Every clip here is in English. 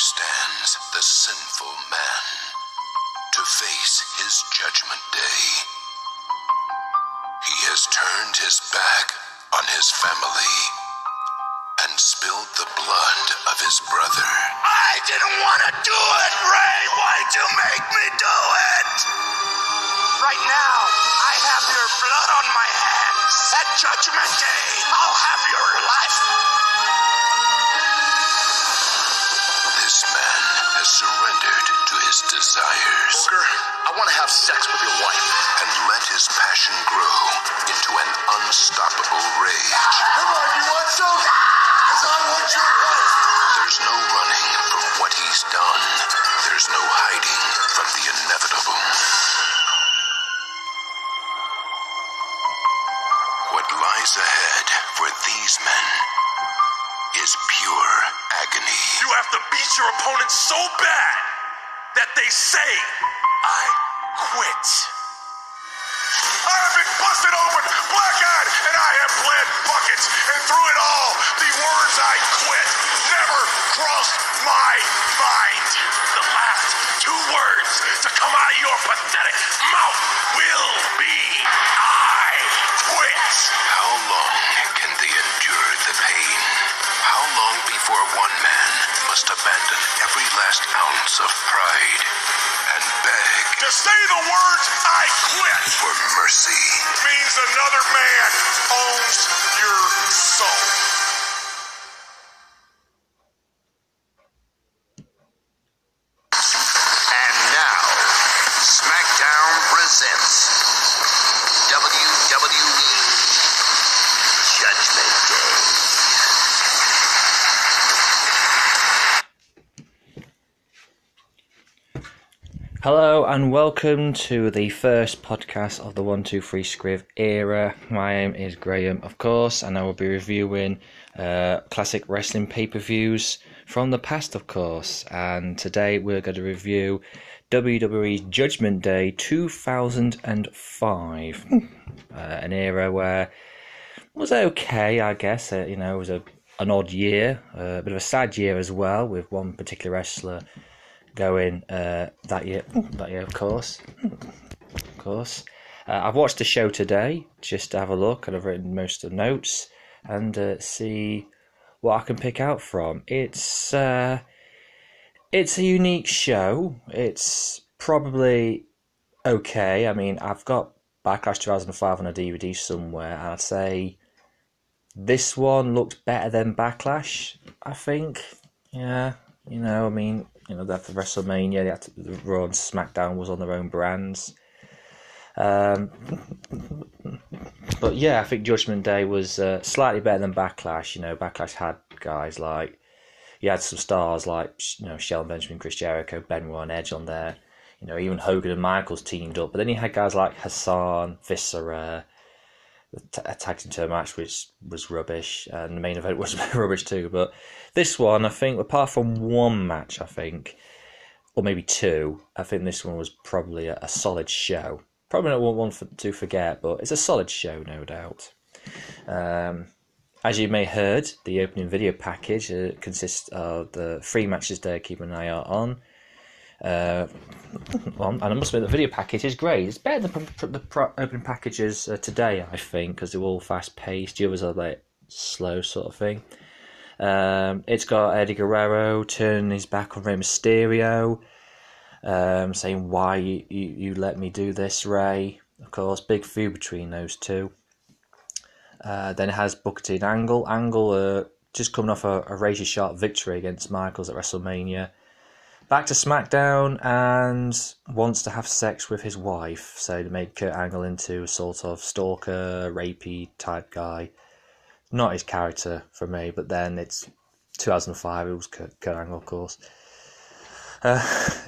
stands the sinful man to face his judgment day. He has turned his back on his family and spilled the blood of his brother. I didn't want to do it, Ray! Why'd you make me do it? Right now, I have your blood on my hands. At Judgment Day, I'll have your life. Surrendered to his desires. Booker, I want to have sex with your wife. And let his passion grow into an unstoppable rage. Come on, you want some? Because I want your wife. There's no running from what he's done. There's no hiding opponent so bad that they say, I quit. I have been busted open, black-eyed, and I have bled buckets. And through it all, the words I and welcome to the first podcast of the One Two Three Scriv era. My name is Graham, of course, and I will be reviewing uh, classic wrestling pay per views from the past, of course. And today we're going to review WWE Judgment Day 2005, uh, an era where was okay, I guess. Uh, you know, it was a an odd year, uh, a bit of a sad year as well, with one particular wrestler going uh, that year. That year, of course, of course. Uh, I've watched the show today just to have a look, and I've written most of the notes and uh, see what I can pick out from. It's uh, it's a unique show. It's probably okay. I mean, I've got Backlash 2005 on a DVD somewhere, and I'd say this one looked better than Backlash. I think, yeah. You know, I mean, you know, that the WrestleMania, they had to, the Raw and SmackDown was on their own brands. Um, but yeah, I think Judgment Day was uh, slightly better than Backlash. You know, Backlash had guys like you had some stars like you know Shelton Benjamin, Chris Jericho, Benoit, and Edge on there. You know, even Hogan and Michaels teamed up. But then you had guys like Hassan, Viscera, a tag team match, which was rubbish, and the main event was rubbish too. But this one, I think, apart from one match, I think, or maybe two, I think this one was probably a, a solid show. Probably not one for, to forget, but it's a solid show, no doubt. Um, as you may heard, the opening video package uh, consists of the three matches there. Keep an eye out on. Uh, well, and I must admit, the video package is great. It's better than the pro- opening packages uh, today, I think, because they're all fast paced. The others are like slow, sort of thing. Um, it's got Eddie Guerrero turning his back on Rey Mysterio, um, saying, "Why you, you, you let me do this, Ray?" Of course, big feud between those two. Uh, then it has Booker T and Angle. Angle uh, just coming off a, a razor sharp victory against Michaels at WrestleMania. Back to SmackDown and wants to have sex with his wife, so to make Kurt Angle into a sort of stalker, rapey type guy. Not his character for me, but then it's 2005, it was Kurt, Kurt Angle, of course. Uh,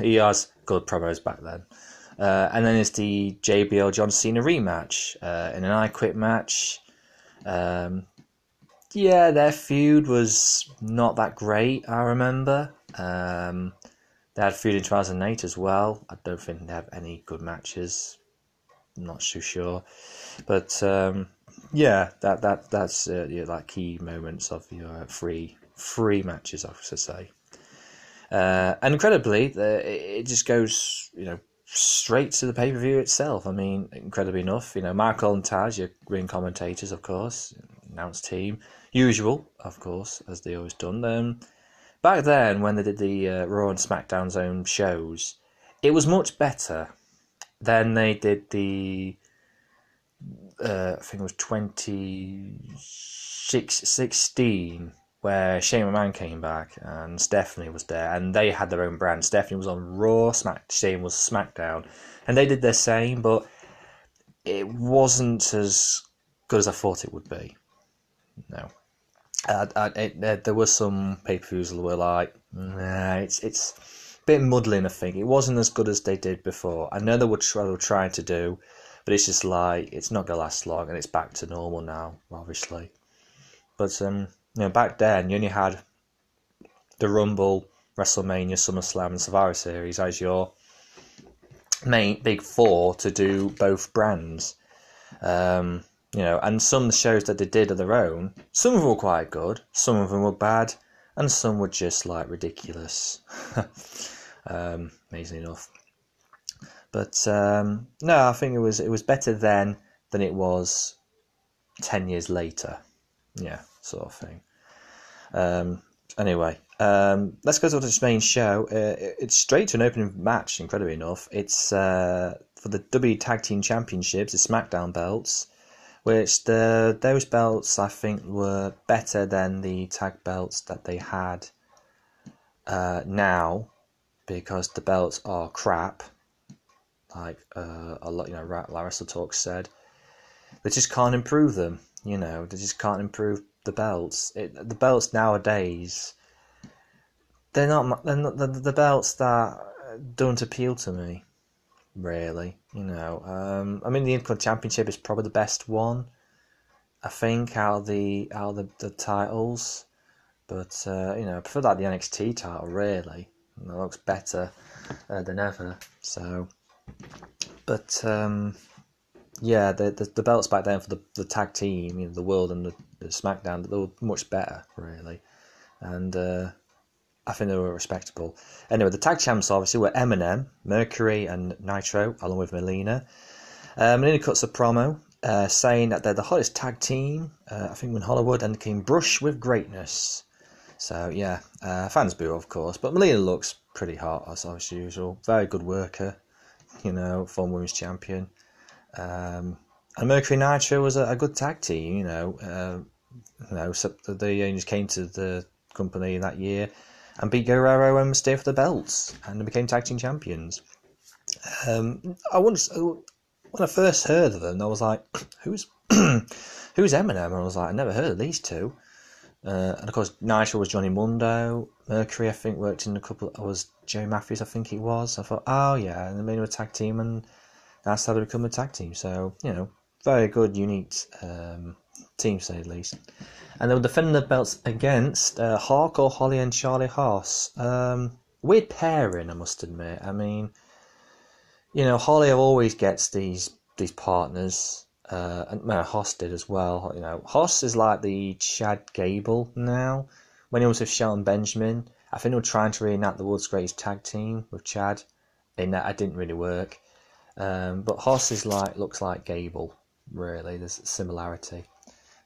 he has good promos back then. Uh, and then it's the JBL John Cena rematch uh, in an I Quit match. Um, yeah, their feud was not that great, I remember. Um, they had in 2008 as well. I don't think they have any good matches. I'm not too sure. But um, yeah, that that that's uh, yeah, like key moments of your free free matches, I should say. Uh, and incredibly, the, it just goes, you know, straight to the pay per view itself. I mean, incredibly enough, you know, Michael and Taz, your ring commentators, of course, announced team, usual, of course, as they always done. Um, back then, when they did the uh, Raw and SmackDown Zone shows, it was much better than they did the. Uh, I think it was 2016 where Shane McMahon came back and Stephanie was there, and they had their own brand. Stephanie was on Raw, Smack, Shane was SmackDown, and they did their same, but it wasn't as good as I thought it would be. No, it, there were some pay per views that were like, nah, it's it's a bit muddling. I think it wasn't as good as they did before. I know they were, they were trying to do, but it's just like it's not gonna last long, and it's back to normal now, obviously. But um, you know, back then you only had the Rumble, WrestleMania, SummerSlam, and Survivor Series as your main big four to do both brands. Um, you know, and some shows that they did of their own, some of them were quite good, some of them were bad, and some were just like ridiculous. um, amazing enough. But um, no, I think it was it was better then than it was ten years later. Yeah sort of thing. Um, anyway, um, let's go to the main show. Uh, it's straight to an opening match, incredibly enough. It's uh, for the W Tag Team Championships, the SmackDown belts, which the those belts I think were better than the tag belts that they had uh, now, because the belts are crap. Like uh, a lot, you know, Larissa Talk said, they just can't improve them. You know, they just can't improve the belts. It, the belts nowadays, they're not, they're not the, the belts that don't appeal to me, really. You know, um, I mean the Intercontinental Championship is probably the best one. I think out of the out of the, the titles, but uh, you know, I prefer that the NXT title really. It looks better uh, than ever. So, but um, yeah, the, the, the belts back then for the, the tag team, you know, the World and the, the SmackDown, they were much better, really, and uh, I think they were respectable. Anyway, the tag champs obviously were MNM, Mercury, and Nitro, along with Melina. Uh, Melina cuts a promo uh, saying that they're the hottest tag team, uh, I think, in Hollywood, and can brush with greatness. So yeah, uh, fans boo, of course, but Melina looks pretty hot as, as usual. Very good worker, you know, former women's champion. Um, and Mercury Nitro was a, a, good tag team, you know. Uh, you know, so they just came to the company that year and beat Guerrero and Mysterio for the belts, and they became tag team champions. Um, I once, when I first heard of them, I was like, "Who's who's MNM?" And I was like, "I never heard of these two. Uh, and of course, Nitro was Johnny Mundo. Mercury, I think, worked in a couple. I was Joe Matthews, I think he was. I thought, oh yeah, and they made him a tag team, and that's how they become a tag team. So, you know, very good, unique um, team, to say the least. And they were defending the belts against uh, Hardcore Holly and Charlie Haas. Um, weird pairing, I must admit. I mean, you know, Holly always gets these these partners, uh, and well, Haas did as well. You know, Haas is like the Chad Gable now. When he was with Shelton Benjamin, I think they were trying to reenact the world's greatest tag team with Chad. In that, didn't really work. Um, but Haas is like looks like Gable, really. There's a similarity,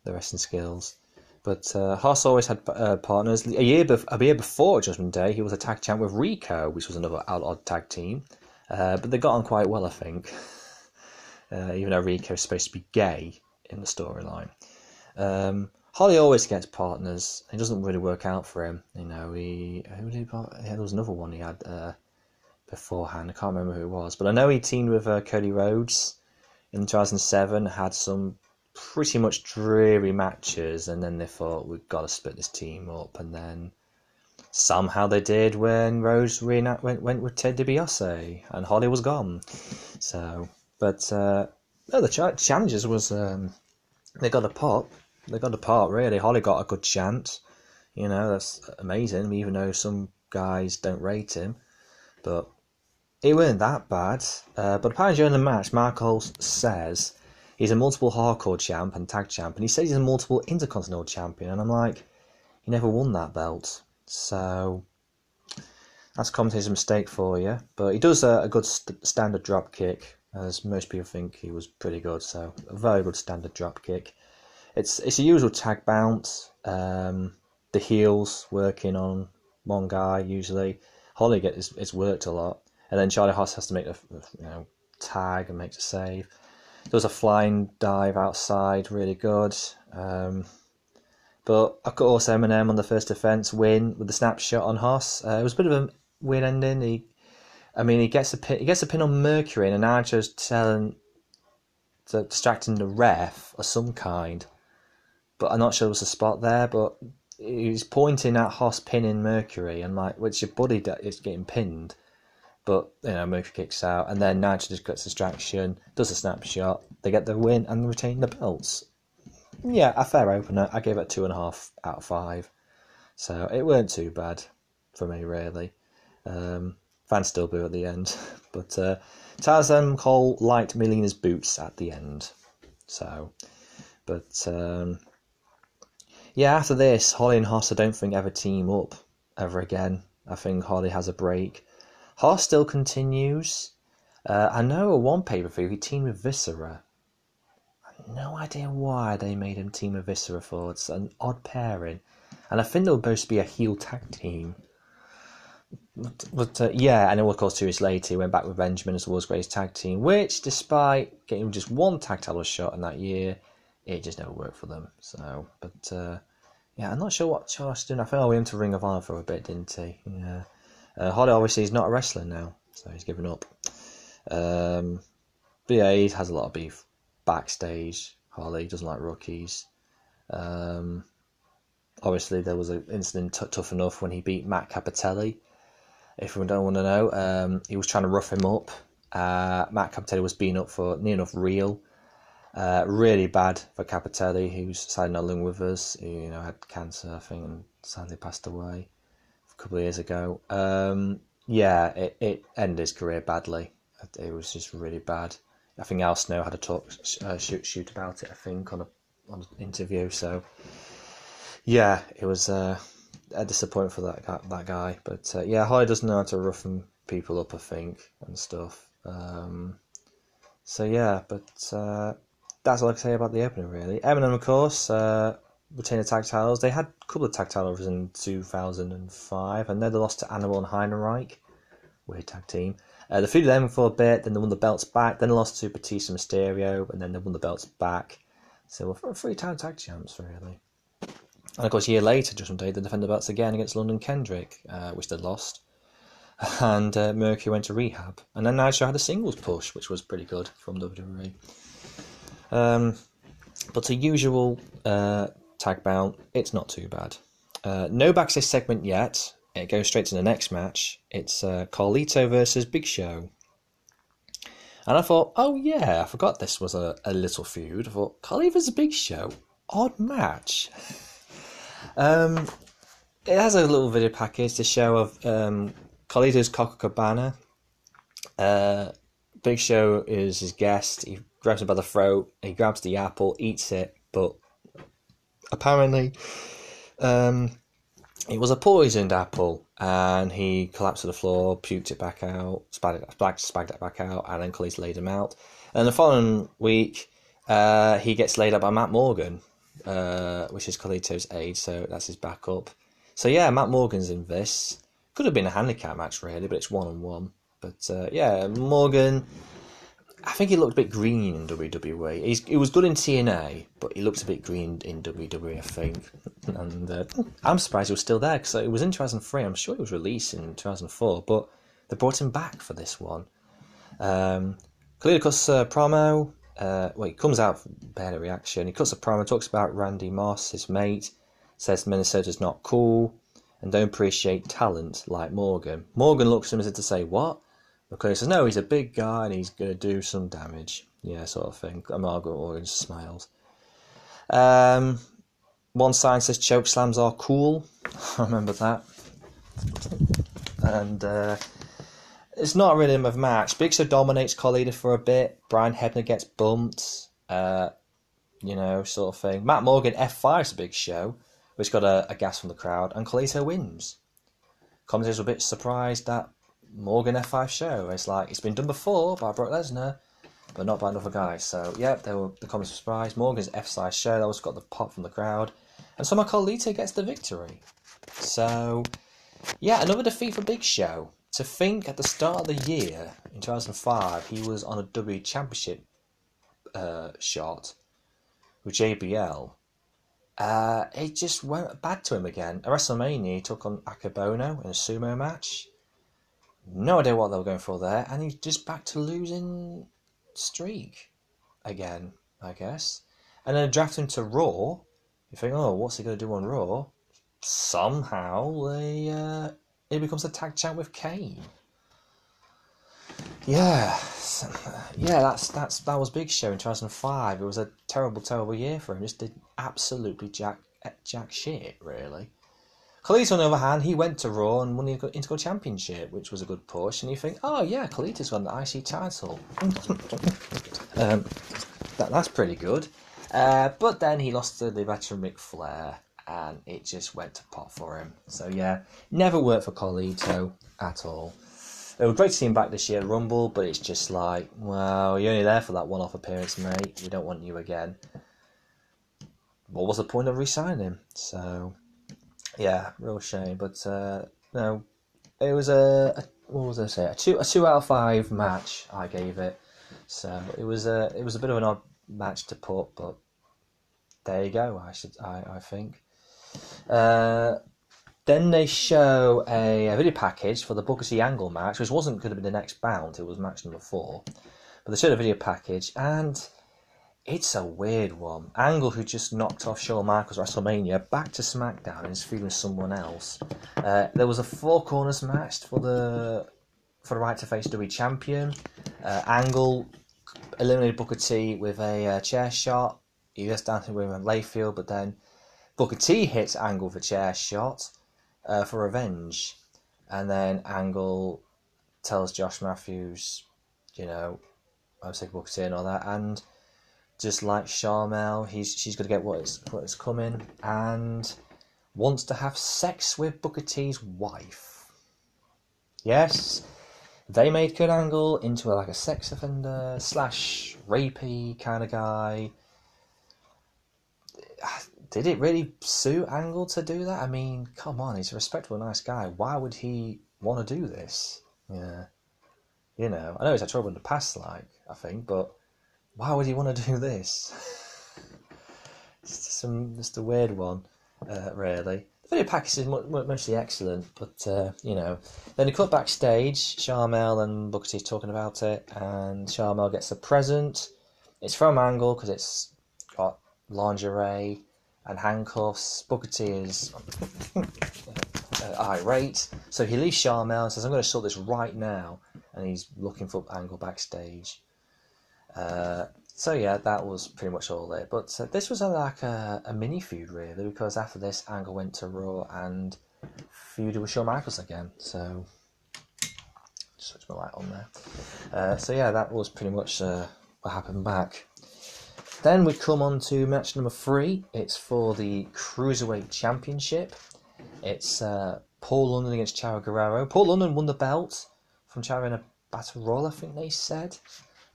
the wrestling skills. But uh, Haas always had uh, partners. A year, a year before Judgment Day, he was a tag champ with Rico, which was another odd tag team. Uh, but they got on quite well, I think. Uh, even though Rico is supposed to be gay in the storyline. Um, Holly always gets partners. It doesn't really work out for him. You know, he who did he? There was another one he had. Uh, beforehand. I can't remember who it was, but I know he teamed with uh, Cody Rhodes in 2007. Had some pretty much dreary matches, and then they thought we've got to split this team up, and then somehow they did when Rhodes went, went with Ted DiBiase, and Holly was gone. So, but uh, no, the ch- challenges was um, they got a pop. They got a part really. Holly got a good chance. You know that's amazing. Even though some guys don't rate him, but it wasn't that bad, uh, but apparently during the match, Michael says he's a multiple hardcore champ and tag champ, and he says he's a multiple intercontinental champion, and I'm like, he never won that belt, so That's a commentator's mistake for you, but he does a, a good st- standard drop kick, as most people think he was pretty good. So a very good standard drop kick. It's it's a usual tag bounce. Um, the heels working on one guy usually. Holly gets it's worked a lot, and then Charlie Haas has to make a you know tag and makes a save. There was a flying dive outside, really good. Um, but got also MNM on the first defence win with the snapshot on Haas. Uh, it was a bit of a weird ending. He, I mean, he gets a pin, he gets a pin on Mercury, and Archer's telling, to, distracting the ref of some kind. But I'm not sure there was a spot there. But he's pointing at Haas pinning Mercury, and like, which your buddy is getting pinned. But you know, Mercury kicks out, and then Nitro just gets distraction, does a snapshot. They get the win and retain the belts yeah, a fair opener. I gave it two and a half out of five, so it weren't too bad for me really. Um, fans still boo at the end, but uh, Tarzan Cole liked Melina's boots at the end, so. But um, yeah, after this, Holly and Haas I don't think ever team up ever again. I think Holly has a break. Haas still continues. Uh, I know at one pay per view he teamed with Viscera, no idea why they made him team with Viscera for. It's an odd pairing. And I think they'll both be a heel tag team. But, but uh, yeah, and then of course two years later he went back with Benjamin as the world's greatest tag team, which despite getting just one tag title shot in that year, it just never worked for them. So, but uh, yeah, I'm not sure what Charles doing. I think oh, he went to Ring of Honor for a bit, didn't he? Yeah. Uh, Holly obviously is not a wrestler now, so he's given up. Um, but yeah, he has a lot of beef backstage. Harley doesn't like rookies. Um, obviously, there was an incident t- tough enough when he beat Matt Cappotelli. If you don't want to know, um, he was trying to rough him up. Uh, Matt Cappotelli was being up for near enough real. Uh, really bad for Cappotelli, who's sadly not living with us. He, you know, had cancer, I think, and sadly passed away a couple of years ago. Um, yeah, it, it ended his career badly. It was just really bad. I think Al Snow had a talk uh, shoot shoot about it. I think on a on an interview. So yeah, it was uh, a disappointment for that guy, that guy. But uh, yeah, Holly doesn't know how to roughen people up. I think and stuff. Um, so yeah, but uh, that's all I can say about the opening. Really, MNM, of course, uh, retained the tag titles. They had a couple of tag titles in two thousand and five, and then they lost to Animal and Heidenreich. Weird tag team. Uh, they feuded them for a bit, then they won the belts back, then they lost to Batista Mysterio, and then they won the belts back. So we're three time tag champs, really. And of course, a year later, Judgment Day, they defend the belts again against London Kendrick, uh, which they lost. And uh, Mercury went to rehab. And then Nitro had a singles push, which was pretty good from WWE. Um, but a usual uh, tag bout, it's not too bad. Uh, no backstage segment yet, it goes straight to the next match. It's uh, Carlito versus Big Show. And I thought, oh yeah, I forgot this was a, a little feud. I thought, Carlito versus Big Show? Odd match. um, it has a little video package to show of um, Carlito's Copacabana. Uh, Big Show is his guest. He grabs him by the throat. He grabs the apple, eats it, but apparently, um, it was a poisoned apple, and he collapsed to the floor, puked it back out, spagged it, spagged it back out, and then Khalees laid him out. And the following week, uh, he gets laid up by Matt Morgan, uh, which is Carlito's aide, so that's his backup. So yeah, Matt Morgan's in this. Could have been a handicap match really, but it's one on one. But uh, yeah, Morgan I think he looked a bit green in WWE. He's, he was good in TNA, but he looked a bit green in WWE, I think. And uh, I'm surprised he was still there because it was in 2003. I'm sure he was released in 2004, but they brought him back for this one. Um, clearly cuts a promo. Uh, well, he comes out bad reaction. He cuts a promo, talks about Randy Moss, his mate, says Minnesota's not cool and don't appreciate talent like Morgan. Morgan looks at him as if to say, What? Okay, so no, he's a big guy and he's going to do some damage. Yeah, sort of thing. And Margaret Orange smiles. Um, one sign says choke slams are cool. I remember that. And uh, it's not really a match. Big Show dominates Carlito for a bit. Brian Hebner gets bumped. Uh, you know, sort of thing. Matt Morgan F5's a big show, which got a, a gas from the crowd, and Carlito wins. commentators were a bit surprised that Morgan F5 show. It's like it's been done before by Brock Lesnar, but not by another guy. So yeah, they were the comments were surprised. Morgan's F5 show that also got the pop from the crowd, and Soma Carlito gets the victory. So yeah, another defeat for Big Show. To think at the start of the year in 2005 he was on a W Championship uh, shot with JBL. Uh, it just went bad to him again. At WrestleMania, he took on Akebono in a sumo match. No idea what they were going for there, and he's just back to losing streak again, I guess. And then draft him to Raw. You think, oh, what's he going to do on Raw? Somehow they uh, he becomes a tag champ with Kane. Yeah, yeah, that's that's that was Big Show in 2005. It was a terrible, terrible year for him. Just did absolutely jack jack shit, really. Carlito, on the other hand, he went to Raw and won the Intercontinental Championship, which was a good push. And you think, oh yeah, Cletus won the IC title. um, that, that's pretty good. Uh, but then he lost to the veteran Ric Flair, and it just went to pot for him. So yeah, never worked for Carlito at all. It was great to see him back this year Rumble, but it's just like, well, you're only there for that one-off appearance, mate. We don't want you again. What was the point of re-signing him? So yeah, real shame. But uh, no, it was a, a what was I say? A two a two out of five match. I gave it. So it was a it was a bit of an odd match to put, but there you go. I should I I think. Uh, then they show a, a, video package for the Booker T Angle match, which wasn't going to be the next bound. It was match number four, but they showed a video package and it's a weird one. Angle, who just knocked off Shawn Michaels WrestleMania, back to SmackDown and is feeling someone else. Uh, there was a four corners match for the for the right to face WWE champion. Uh, Angle eliminated Booker T with a uh, chair shot. He was down to William Layfield, but then Booker T hits Angle for chair shot uh, for revenge, and then Angle tells Josh Matthews, you know, I'm sick of Booker T and all that, and just like Sharmell, he's she's to get what is what is coming and wants to have sex with Booker T's wife. Yes, they made Kurt Angle into a, like a sex offender slash rapey kind of guy. Did it really suit Angle to do that? I mean, come on, he's a respectable, nice guy. Why would he want to do this? Yeah, you know, I know he's had trouble in the past, like I think, but why would you want to do this? it's some just a weird one, uh, really. The video package is mostly excellent, but uh, you know, then he cut backstage. Sharmell and Booker T talking about it, and Sharmell gets a present. It's from Angle because it's got lingerie and handcuffs. Booker T is uh, irate, so he leaves Sharmell and says, "I'm going to sort this right now," and he's looking for Angle backstage. Uh, so yeah, that was pretty much all there. But uh, this was like a, a, mini feud really, because after this, Angle went to Raw and feuded with Shawn Michaels again. So switch my light on there. Uh, so yeah, that was pretty much uh, what happened back. Then we come on to match number three. It's for the Cruiserweight Championship. It's uh, Paul London against Chavo Guerrero. Paul London won the belt from Chavo in a battle royal, I think they said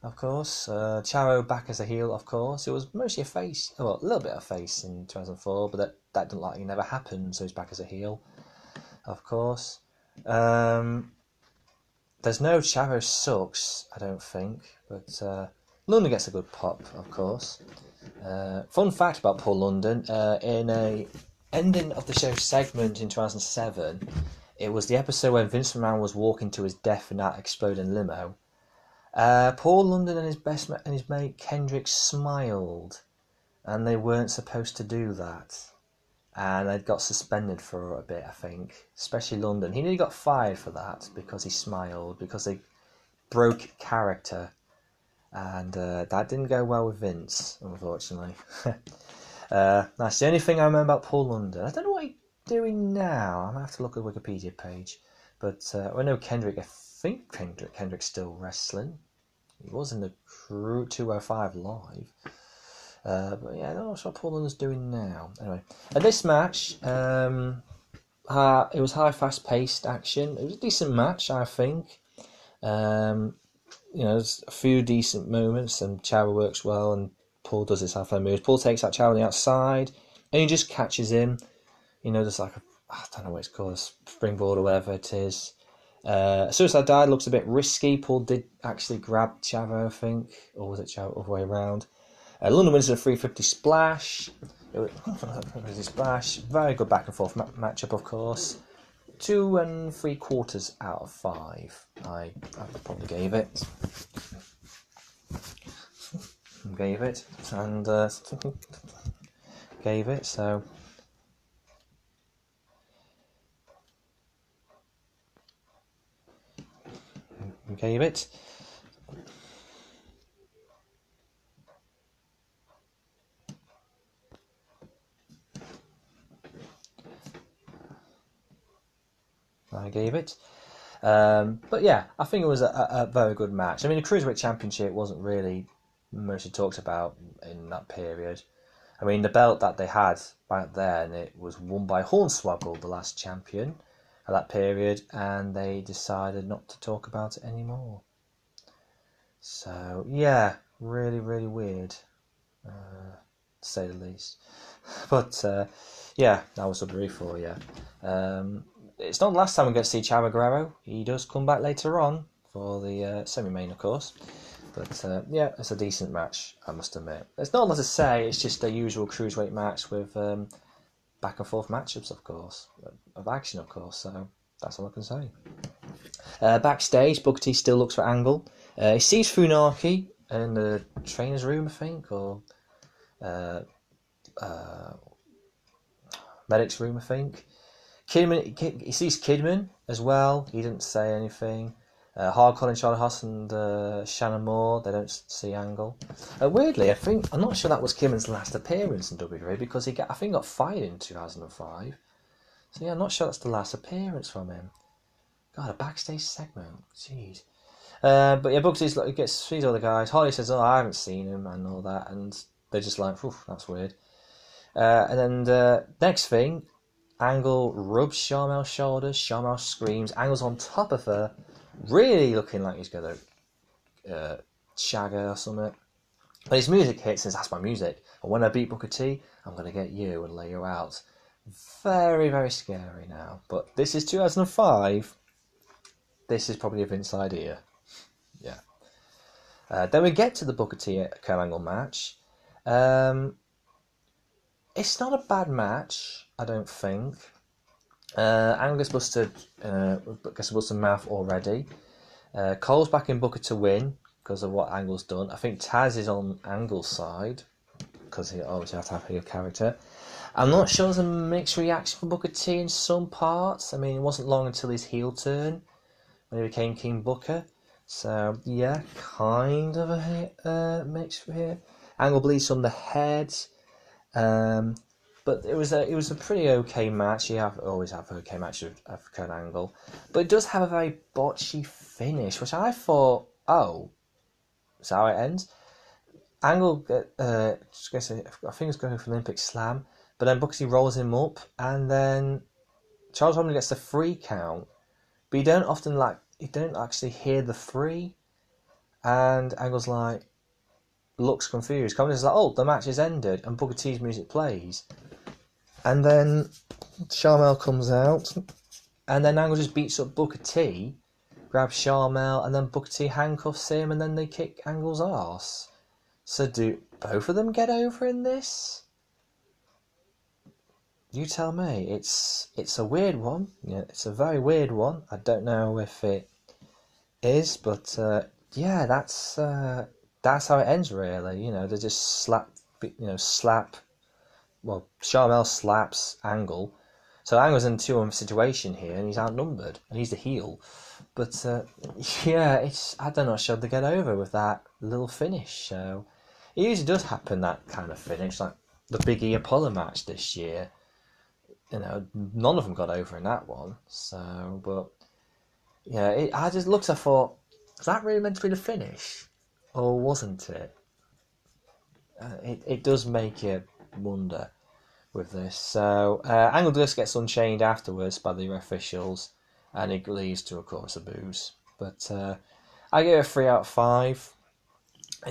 of course. Uh, Chavo back as a heel, of course. It was mostly a face, well, a little bit of face in 2004, but that, that didn't like never happened, so he's back as a heel, of course. Um, there's no Charo sucks, I don't think, but uh, London gets a good pop, of course. Uh, fun fact about Paul London: uh, in a ending of the show segment in 2007, it was the episode when Vince McMahon was walking to his death in that exploding limo uh, Paul London and his best ma- and his mate Kendrick smiled, and they weren't supposed to do that, and they got suspended for a bit. I think, especially London. He nearly got fired for that because he smiled because they broke character, and uh, that didn't go well with Vince, unfortunately. uh, that's the only thing I remember about Paul London. I don't know what he's doing now. I'm gonna have to look at Wikipedia page, but uh, I know Kendrick think Kendrick Kendrick's still wrestling. He was in the Crew 205 live. Uh, but yeah, I don't know what Paul London's doing now. Anyway, at this match, um, uh, it was high, fast paced action. It was a decent match, I think. Um, you know, there's a few decent moments, and Chavo works well, and Paul does his halfway moves. Paul takes out Chavo on the outside, and he just catches him. You know, there's like a, I don't know what it's called, a springboard or whatever it is. Uh, Suicide Dive looks a bit risky. Paul did actually grab Chavo, I think, or was it Chavo the way around? Uh, London wins at a 350 splash. Splash. Very good back and forth ma- matchup, of course. Two and three quarters out of five. I, I probably gave it. gave it and uh, gave it so gave it I gave it. Um, but yeah, I think it was a, a, very good match. I mean, the Cruiserweight Championship wasn't really mostly talked about in that period. I mean, the belt that they had back then, it was won by Hornswoggle, the last champion at that period, and they decided not to talk about it anymore. So, yeah, really, really weird, uh, to say the least. But, uh, yeah, that was a brief for you. Um, it's not the last time we get to see Chavo Guerrero. He does come back later on for the uh, semi-main, of course. But uh, yeah, it's a decent match, I must admit. It's not a lot to say. It's just a usual cruiserweight match with um, back and forth matchups, of course, of action, of course. So that's all I can say. Uh, backstage, Booker T still looks for Angle. Uh, he sees Funaki in the trainer's room, I think, or uh, uh, medic's room, I think. Kidman, he sees Kidman as well. He didn't say anything. Uh, Hardcore Holly, Charlie Haas, and uh, Shannon Moore. They don't see Angle. Uh, weirdly, I think I'm not sure that was Kidman's last appearance in WWE because he got, I think got fired in 2005. So yeah, I'm not sure that's the last appearance from him. God, a backstage segment. Jeez. Uh, but yeah, Bugsy like, gets sees all the guys. Holly says, "Oh, I haven't seen him," and all that, and they're just like, "That's weird." Uh, and then uh, next thing, Angle rubs Sharmell's shoulders. Sharmel screams. Angle's on top of her, really looking like he's going to uh, shag her or something. But his music hits says, That's my music. And when I beat Booker T, I'm going to get you and lay you out. Very, very scary now. But this is 2005. This is probably a Vince idea. Yeah. Uh, then we get to the Booker T Kurt Angle match. Um, it's not a bad match. I don't think. Uh, Angle's busted, uh, gets a busted mouth already. Uh, Cole's back in Booker to win because of what Angle's done. I think Taz is on Angle's side because he obviously has to have a character. I'm not sure there's a mixed reaction from Booker T in some parts. I mean, it wasn't long until his heel turn when he became King Booker. So, yeah, kind of a uh, mix here. Angle bleeds on the head. Um, but it was a it was a pretty okay match. You have always have okay match of, of Kurt Angle, but it does have a very botchy finish, which I thought, oh, is how it ends? Angle, uh, I think it's going for Olympic Slam, but then Buxy rolls him up, and then Charles Robinson gets the free count, but you don't often like you don't actually hear the three, and Angle's like looks confused. Comes like, oh, the match is ended, and Booker T's music plays, and then Sharmell comes out, and then Angle just beats up Booker T, grabs Sharmell, and then Booker T handcuffs him, and then they kick Angle's ass. So do both of them get over in this? You tell me. It's it's a weird one. Yeah, it's a very weird one. I don't know if it is, but uh, yeah, that's uh, that's how it ends. Really, you know, they just slap, you know, slap well, Sharmell slaps Angle. So Angle's in a two-on situation here, and he's outnumbered, and he's the heel. But uh, yeah, it's I don't know. Should they get over with that little finish? So it usually does happen that kind of finish, like the Big E Apollo match this year. You know, none of them got over in that one. So, but yeah, it, I just looked. I thought, was that really meant to be the finish, or wasn't it? Uh, it it does make you wonder. with this. So uh, Angle just gets unchained afterwards by the officials, and it leads to, a course, of booze. But uh, I give it a three out of five.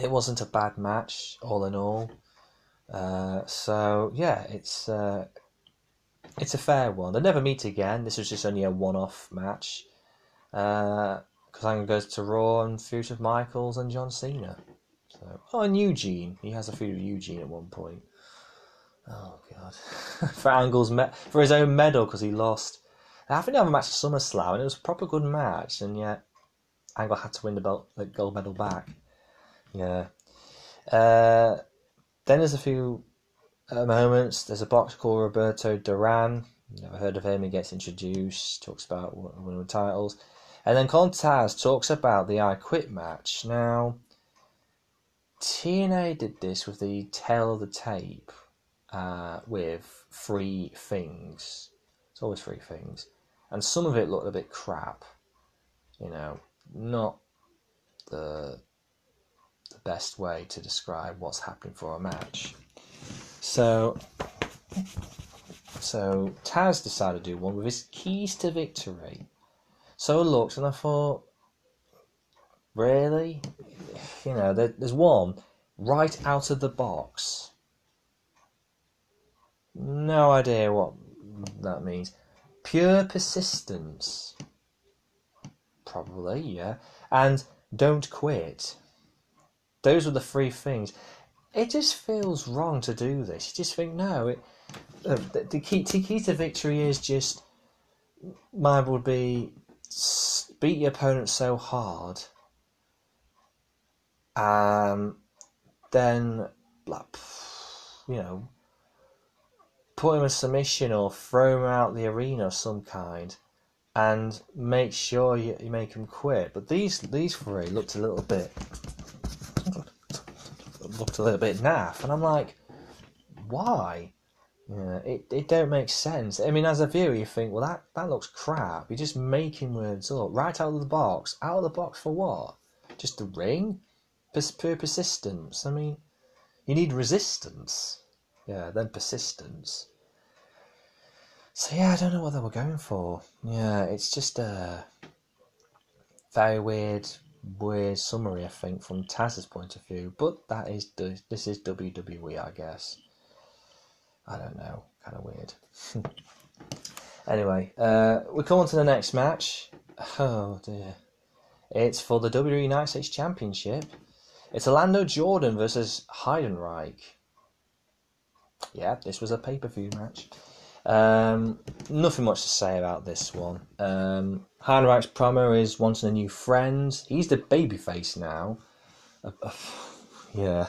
It wasn't a bad match, all in all. Uh, so yeah, it's uh, it's a fair one. They never meet again. This was just only a one-off match. Because Angle goes to Raw and feuds with Michaels and John Cena. So, oh, and Eugene. He has a feud with Eugene at one point. Oh god, for Angle's me- for his own medal because he lost. I think they have a match at SummerSlam and it was a proper good match, and yet Angle had to win the belt, the gold medal back. Yeah. Uh, then there's a few uh, moments. There's a box called Roberto Duran. Never heard of him. He gets introduced, talks about winning titles, and then Contaz talks about the I Quit match. Now, TNA did this with the Tell the tape uh, with three things. It's always three things, and some of it looked a bit crap. You know, not the the best way to describe what's happening for a match. So, so Taz decided to do one with his keys to victory. So I looked and I thought, really, you know, there, there's one right out of the box. No idea what that means. Pure persistence. Probably, yeah. And don't quit. Those are the three things. It just feels wrong to do this. You just think, no, it, uh, the, key, the key to victory is just, mine would be beat your opponent so hard, um, then, like, you know, put him a submission or throw him out the arena of some kind and make sure you, you make him quit. But these these three looked a little bit looked a little bit naff, and I'm like, why? Yeah, it, it don't make sense. I mean, as a viewer, you think, well, that, that looks crap. You're just making words up right out of the box. Out of the box for what? Just the ring? Pers- pure persistence. I mean, you need resistance. Yeah, then persistence. So yeah, I don't know what they were going for. Yeah, it's just a very weird weird summary, I think, from Taz's point of view. But that is this is WWE, I guess. I don't know, kind of weird. anyway, uh, we come on to the next match. Oh dear, it's for the WWE United States Championship. It's Orlando Jordan versus Heidenreich. Yeah, this was a pay per view match. Um, nothing much to say about this one. Um, Heidenreich's promo is wanting a new friend. He's the babyface now. Uh, uh, yeah.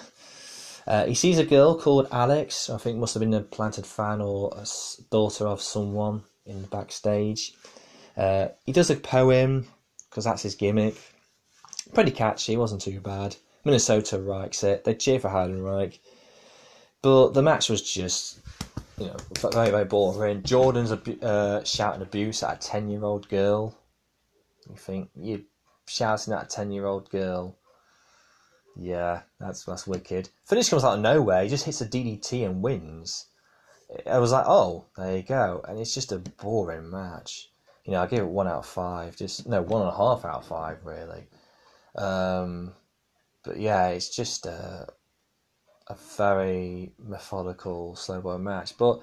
Uh, he sees a girl called Alex. I think must have been a planted fan or a daughter of someone in the backstage. Uh, he does a poem because that's his gimmick. Pretty catchy. wasn't too bad. Minnesota likes it. They cheer for Heidenreich. But the match was just you know, very, very boring. Jordan's uh, shouting abuse at a 10 year old girl. You think, you're shouting at a 10 year old girl. Yeah, that's that's wicked. Finish comes out of nowhere. He just hits a DDT and wins. I was like, oh, there you go. And it's just a boring match. You know, I give it one out of five. Just no, one and a half out of five, really. Um, but yeah, it's just a a very methodical slow boy match. But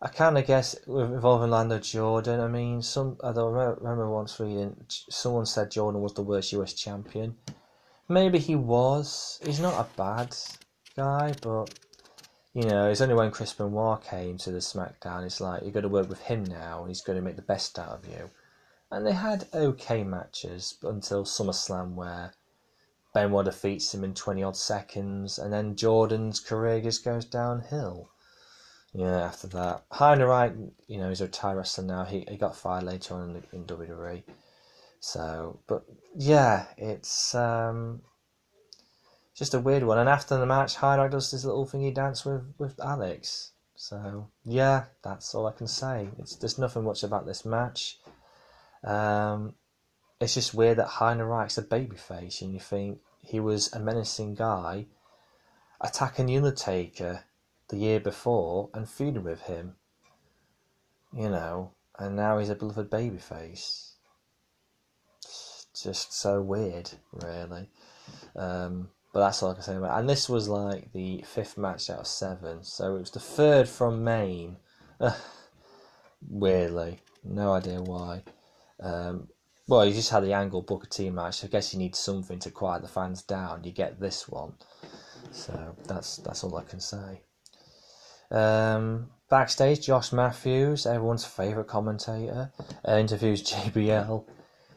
I kind of guess involving Lando Jordan. I mean, some I don't remember once reading someone said Jordan was the worst US champion. Maybe he was. He's not a bad guy, but you know, it's only when Chris Benoit came to the SmackDown, it's like you've got to work with him now, and he's going to make the best out of you. And they had okay matches until SummerSlam, where Benoit defeats him in 20 odd seconds, and then Jordan's career just goes downhill. Yeah, after that. Heidenreich, you know, he's a retired wrestler now. He, he got fired later on in, in WWE. So, but yeah, it's um, just a weird one. And after the match, Heidenreich does this little thingy dance with, with Alex. So, yeah, that's all I can say. It's There's nothing much about this match. Um, it's just weird that Heidenreich's a babyface, and you think he was a menacing guy attacking the Undertaker the year before and feuded with him. You know, and now he's a beloved babyface. Just so weird, really. Um, but that's all I can say about it. And this was like the fifth match out of seven, so it was the third from main. Weirdly, no idea why. Um, well, you just had the Angle Booker T match. I guess you need something to quiet the fans down. You get this one, so that's that's all I can say. Um, backstage, Josh Matthews, everyone's favourite commentator, uh, interviews JBL.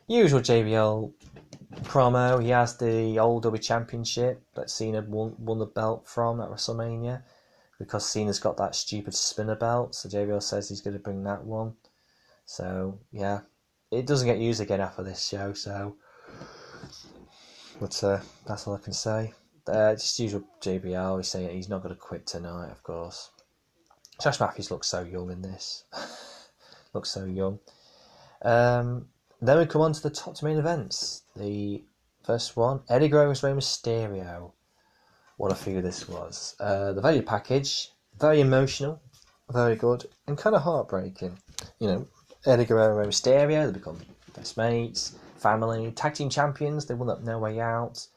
Usual JBL promo. He has the old W Championship that Cena won, won the belt from at WrestleMania because Cena's got that stupid spinner belt. So JBL says he's going to bring that one. So yeah, it doesn't get used again after this show. So, but uh, that's all I can say. Uh, just usual JBL. He's saying he's not going to quit tonight, of course. Josh Matthews looks so young in this. looks so young. Um, then we come on to the top two main events. The first one, Eddie vs Rey Mysterio. What a figure this was. Uh, the value package, very emotional, very good, and kind of heartbreaking. You know, Eddie Guerrero Mysterio, they become best mates, family, tag team champions, they won up No Way Out.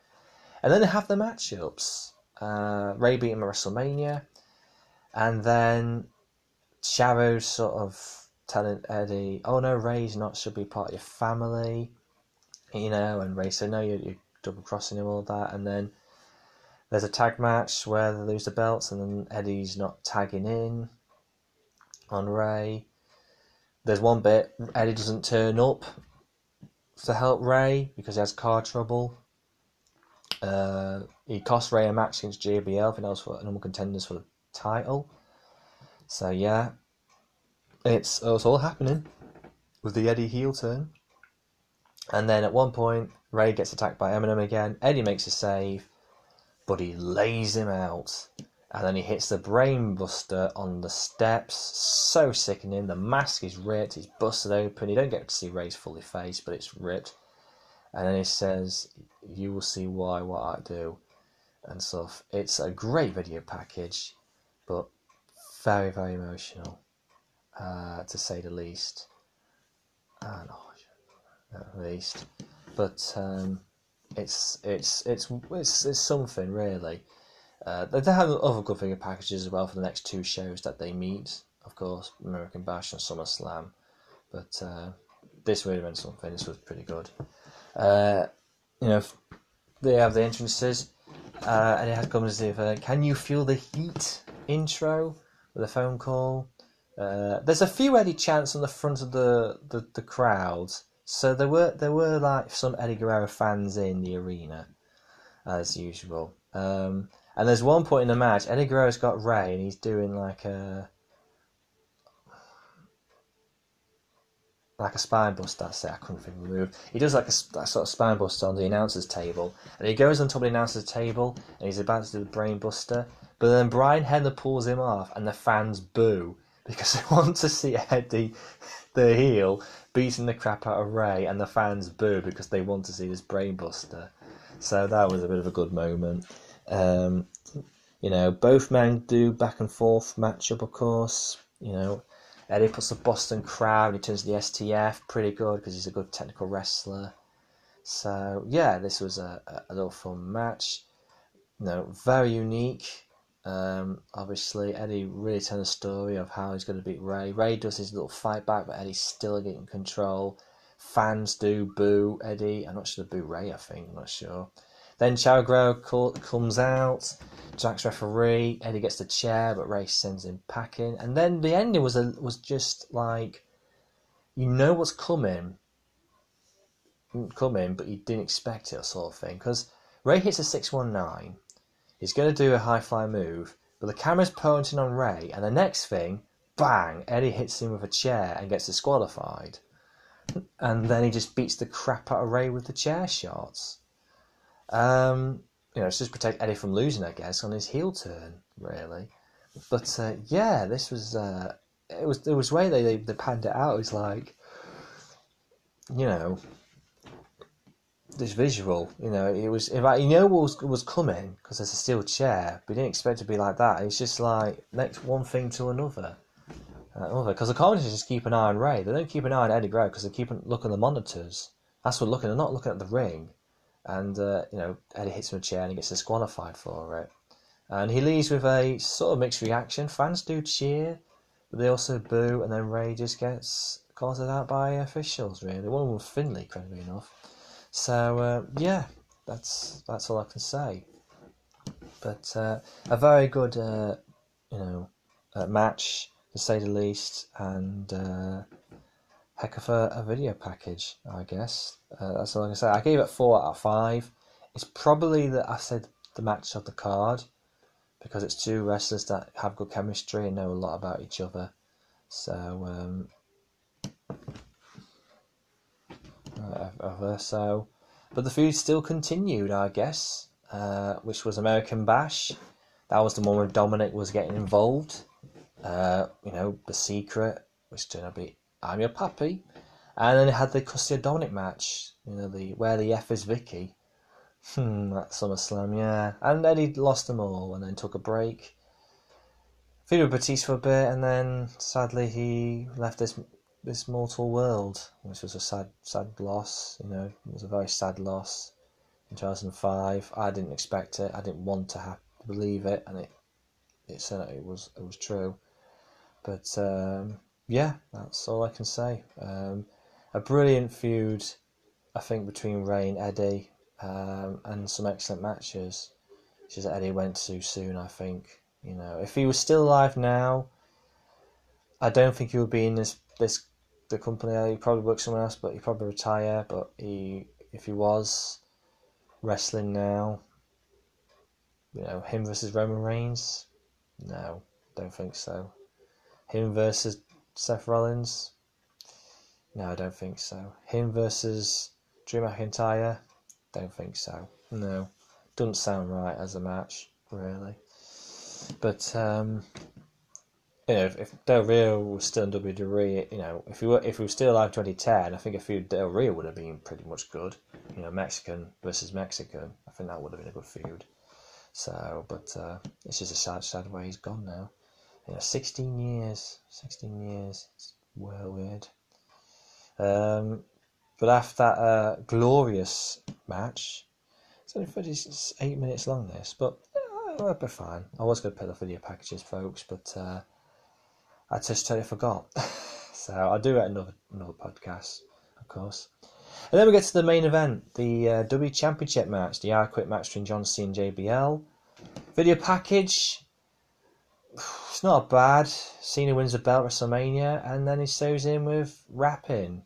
And then they have the matchups. Uh, Rey beat him at WrestleMania, and then Chavo's sort of telling Eddie, "Oh no, Rey's not should be part of your family," you know, and Rey said, "No, you're, you're double crossing him, all that." And then there's a tag match where they lose the belts, and then Eddie's not tagging in on Rey. There's one bit Eddie doesn't turn up to help Rey because he has car trouble. Uh, he cost Rey a match against JBL. I was for normal contenders for the title. So yeah, it's, it's all happening with the Eddie heel turn. And then at one point, Rey gets attacked by MNM again. Eddie makes a save, but he lays him out. And then he hits the brainbuster on the steps. So sickening. The mask is ripped. He's busted open. You don't get to see Rey's fully face, but it's ripped. And then he says, "You will see why what I do," and stuff. It's a great video package, but very very emotional uh, to say the least. No, at least, but um, it's it's it's it's it's something really. Uh, they have other good figure packages as well for the next two shows that they meet. Of course, American Bash and SummerSlam, but uh, this really meant something. This was pretty good. Uh, you know, they have the entrances, uh, and it had comes with uh, "Can you feel the heat?" intro with a phone call. Uh, there's a few Eddie chants on the front of the, the, the crowd, so there were there were like some Eddie Guerrero fans in the arena, as usual. Um, and there's one point in the match, Eddie Guerrero's got Rey, and he's doing like a like a spine buster. That's it. I couldn't think of the move. He does like a, a, sort of spine buster on the announcer's table, and he goes on top of the announcer's table, and he's about to do the brain buster. But then Brian Hebner pulls him off, and the fans boo because they want to see Eddie, the heel, beating the crap out of Rey, and the fans boo because they want to see this brainbuster. So that was a bit of a good moment. Um, you know, both men do back and forth matchup, of course. You know, Eddie puts the Boston crab, he turns the STF, pretty good because he's a good technical wrestler. So yeah, this was a, a little fun match. You know, very unique. Um, obviously, Eddie really telling a story of how he's going to beat Rey. Rey does his little fight back, but Eddie's still getting control. Fans do boo Eddie. I'm not sure they boo Rey, I think. I'm not sure. Then Guerrero comes out. Jack's referee. Eddie gets the chair, but Rey sends him packing. And then the ending was a, was just like, you know what's coming, coming, but you didn't expect it, sort of thing. Because Rey hits a six one nine He's going to do a high fly move, but the camera's pointing on Rey, and the next thing, bang, Eddie hits him with a chair and gets disqualified. And then he just beats the crap out of Rey with the chair shots. Um, you know, it's just protect Eddie from losing, I guess, on his heel turn, really. But uh, yeah, this was uh, it was it was way they, they they panned it out. It was like, you know, this visual. You know, it was in fact you know what was was coming because there's a steel chair, but you didn't expect it to be like that. It's just like next one thing to another. Because the commentators just keep an eye on Rey. They don't keep an eye on Eddie Guerrero because they keep looking at the monitors. That's what looking. They're not looking at the ring. And uh, you know, Eddie hits him a chair and he gets disqualified for it. And he leaves with a sort of mixed reaction. Fans do cheer, but they also boo, and then Rey just gets called out by officials. Really, one them was credibly enough. So uh, yeah, that's that's all I can say. But uh, a very good, uh, you know, uh, match to say the least, and uh, heck of a, a, video package, I guess. Uh, that's all I can say. I gave it four out of five. It's probably that I said the match of the card because it's two wrestlers that have good chemistry and know a lot about each other. So, um, uh, so, but the feud still continued, I guess, uh, which was American Bash. That was the one where Dominic was getting involved. Uh, you know, The Secret, which turned out to be I'm Your Pappy. And then it had the Custody Dominic match, you know, the Where the F is Vicky. Hmm, that SummerSlam, yeah. And then he lost them all and then took a break. Feuded with Batista for a bit, and then sadly he left this this mortal world, which was a sad sad loss. You know, it was a very sad loss in 2005. I didn't expect it. I didn't want to have to believe it, and it it said it was it was true. But um, yeah, that's all I can say. Um, a brilliant feud, I think, between Rey and Eddie, um, and some excellent matches. Just Eddie went too soon, I think. You know, if he was still alive now, I don't think he would be in this this the company. He probably work somewhere else, but he probably retire. But he, if he was wrestling now, you know, him versus Roman Reigns, no, don't think so. Him versus Seth Rollins? No, I don't think so. Him versus Drew McIntyre? Don't think so. No, doesn't sound right as a match, really. But um, you know, if, if Del Rio was still in WWE, you know, if he were if he was still alive in 2010, I think a feud Del Rio would have been pretty much good. You know, Mexican versus Mexican. I think that would have been a good feud. So, but uh, it's just a sad, sad way he's gone now. Yeah, 16 years. 16 years. It's well weird. Um, but after that uh, glorious match, it's only 38 minutes long, this, but uh, I'll be fine. I was going to put the video packages, folks, but uh, I just totally forgot. so I'll do it another another podcast, of course. And then we get to the main event, the uh, W Championship match, the I Quit match between John C and JBL. Video package, it's not bad. Cena wins the belt at WrestleMania, and then he sews in with rapping.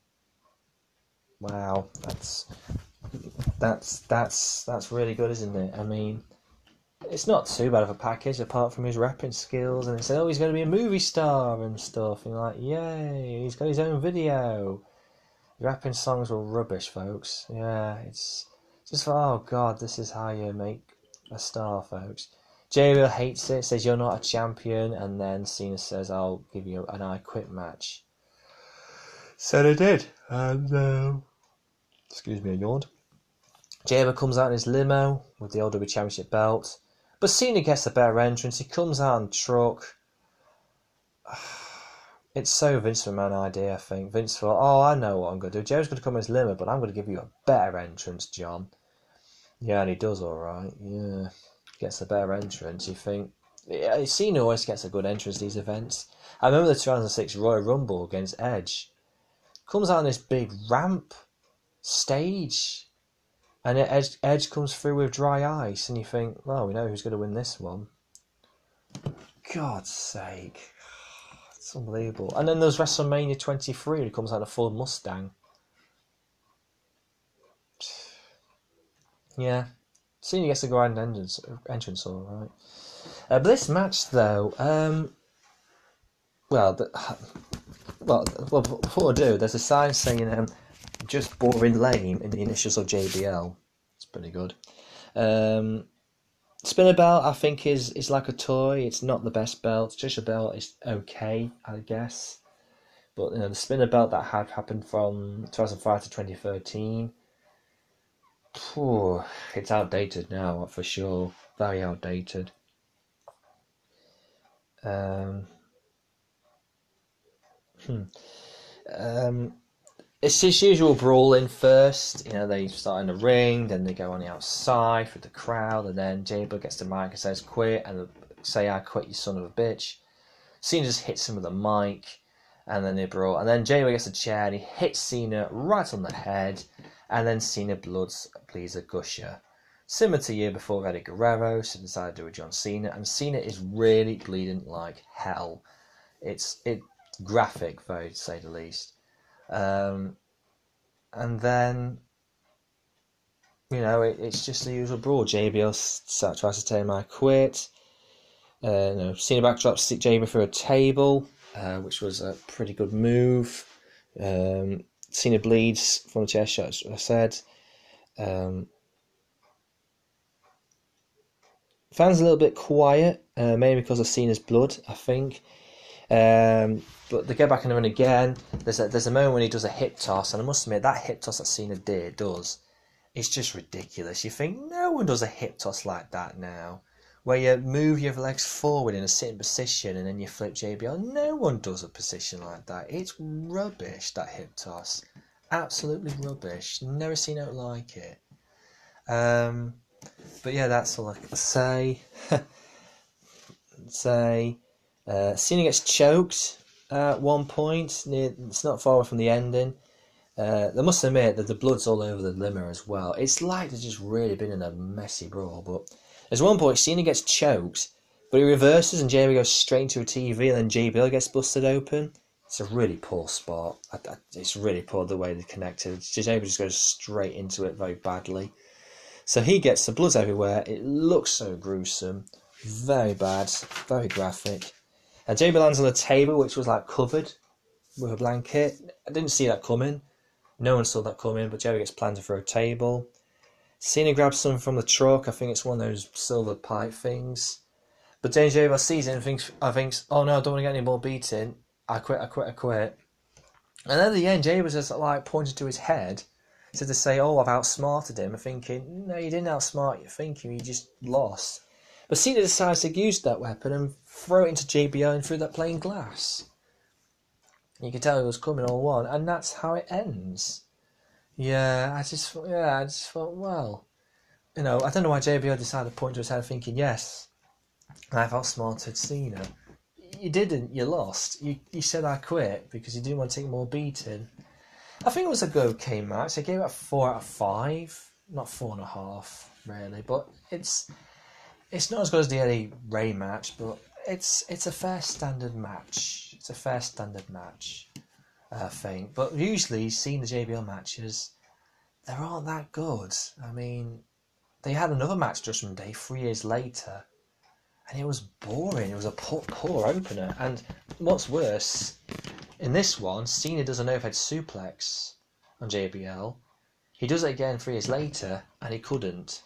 Wow, that's that's that's that's really good, isn't it? I mean, it's not too bad of a package apart from his rapping skills, and they said, "Oh, he's going to be a movie star and stuff." And you're like, "Yay! He's got his own video." rapping songs were rubbish, folks. Yeah, it's just oh god, this is how you make a star, folks. JBL hates it, says you're not a champion, and then Cena says, I'll give you an I quit match. So they did, and um, excuse me, I yawned. JBL comes out in his limo with the OW Championship belt, but Cena gets a better entrance. He comes out in truck. It's so Vince McMahon idea, I think. Vince thought, oh, I know what I'm going to do. Joe's going to come in his limo, but I'm going to give you a better entrance, John. Yeah, and he does all right. Yeah gets a better entrance, you think. Yeah, Cena always gets a good entrance these events. I remember the 2006 Royal Rumble against Edge. Comes out on this big ramp stage, and Edge, Edge comes through with dry ice, and you think, well, we know who's going to win this one. God's sake. It's unbelievable. And then there's WrestleMania 23, he comes out in a full Mustang. Yeah, Cena gets a grand entrance, entrance all right. Uh, but this match, though, um, well, the, well, well, before I do, there's a sign saying um, "just boring lame" in the initials of JBL. It's pretty good. Um, spinner belt, I think, is is like a toy. It's not the best belt. Just a belt is okay, I guess. But you know, the spinner belt that had happened from 2005 to 2013 It's outdated now for sure. Very outdated. Um, hmm. um, it's his usual brawling first. You know, they start in the ring, then they go on the outside with the crowd, and then Jaber gets the mic and says, "Quit," and say, "I quit, you son of a bitch." Cena just hits him with a mic, and then they brawl, and then Jaber gets a chair and he hits Cena right on the head, and then Cena bloods please a gusher. Similar to year before Eddie Guerrero, so decided to do a John Cena, and Cena is really bleeding like hell. It's it graphic, very to say the least. Um, and then, you know, it, it's just the usual brawl. JBL tries to tell him I quit. Uh, know, Cena backdrops JBL through a table, uh, which was a pretty good move. Um, Cena bleeds from the chest shot, as I said. Um, fans a little bit quiet, uh, mainly because of Cena's blood, I think. Um, but they go back in the ring again. There's a there's a moment when he does a hip toss, and I must admit that hip toss that Cena did does, it's just ridiculous. You think no one does a hip toss like that now, where you move your legs forward in a sitting position and then you flip JBL. No one does a position like that. It's rubbish that hip toss, absolutely rubbish. Never seen it like it. Um, but yeah, that's all I can say. say, uh, Cena gets choked at one point. Near, it's not far from the ending. Uh, I must admit that the blood's all over the limmer as well. It's like they've just really been in a messy brawl. But there's one point Cena gets choked, but he reverses and Jamie goes straight into a TV, and then JBL gets busted open. It's a really poor spot. it's really poor the way they connected. Jamie just goes straight into it very badly. So he gets the blood everywhere. It looks so gruesome, very bad, very graphic. And Jamie lands on the table, which was like covered with a blanket. I didn't see that coming. No one saw that coming, but Jerry gets planted for a table. Cena grabs some from the truck. I think it's one of those silver pipe things. But Jaber sees it and thinks, I thinks, oh no, I don't want to get any more beating. I quit, I quit, I quit. And then at the end, Jaber just like pointed to his head so to say, oh, I've outsmarted him, I'm thinking, no, you didn't outsmart your thinking, you just lost. But Cena decides to use that weapon and throw it into JBL and through that plain glass. You can tell it was coming all one, and that's how it ends. Yeah, I just, yeah, I just thought, well, you know, I don't know why JBL decided to point to his head, thinking, yes, I've outsmarted Cena. You didn't. You lost. You you said I quit because you didn't want to take more beating. I think it was a good okay match. I gave it a four out of five, not four and a half really, but it's it's not as good as the Eddie Rey match, but it's it's a fair standard match. It's a fair standard match, Uh, Think. But usually, seeing the JBL matches, they aren't that good. I mean, they had another match just Judgment Day three years later, and it was boring. It was a poor, poor opener, and what's worse, in this one, Cena does an overhead suplex on JBL. He does it again three years later, and he couldn't.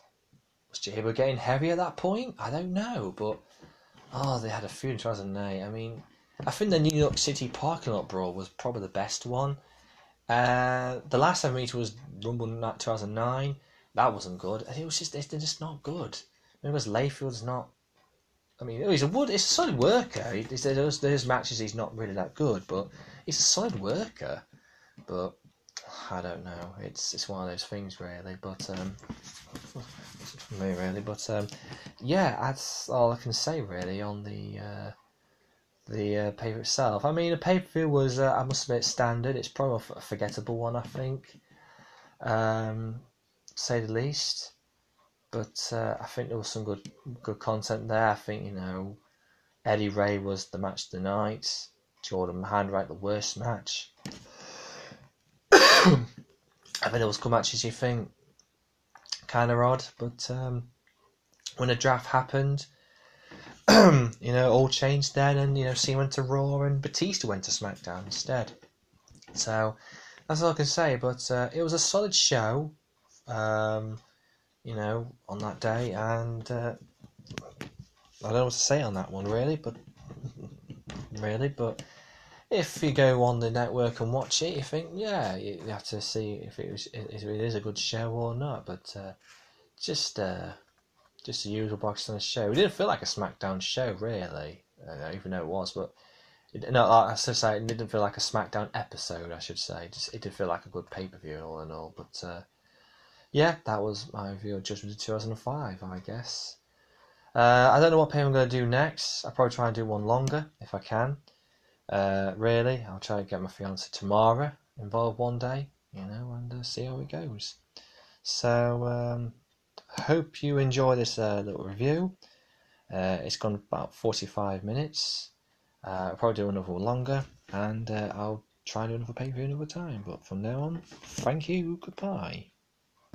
Was JBL getting heavy at that point? I don't know, but oh, they had a feud in 2008. I mean, I think the New York City parking lot brawl was probably the best one. Uh, the last time we meet was Rumble 2009. That wasn't good. It was just they're just not good. Maybe because Layfield's not I mean, he's a wood. He's a solid worker. there's, there's matches he's not really that good, but he's a solid worker. But I don't know. It's it's one of those things, really. But um, for me, really. But um, yeah, that's all I can say really on the uh, the uh, paper itself. I mean, the pay per view was, uh, I must admit, standard. It's probably a forgettable one, I think. Um, say the least but uh, I think there was some good good content there. I think you know Eddie Rey was the match of the night. Jordan Heidenreich the worst match. I think there was good matches. You think kind of odd, but um, when the draft happened, you know, all changed then, and you know, C went to Raw and Batista went to SmackDown instead. So that's all I can say. But uh, it was a solid show. Um, you know, on that day, and uh, I don't know what to say on that one really, but really, but if you go on the network and watch it, you think, yeah, you you have to see if it was if it is a good show or not. But uh, just uh, just the usual the show. It didn't feel like a SmackDown show, really, even though it was. But it, no, like I should say, it didn't feel like a SmackDown episode. I should say, just it did feel like a good pay per view, all in all. But uh, yeah, that was my review of Judgment of 2005, I guess. Uh, I don't know what pay I'm going to do next. I'll probably try and do one longer if I can. Uh, really, I'll try and get my fiance Tamara involved one day, you know, and uh, see how it goes. So, um, hope you enjoy this uh, little review. Uh, it's gone about 45 minutes. Uh, I'll probably do another one longer, and uh, I'll try and do another pay view another time. But from now on, thank you, goodbye.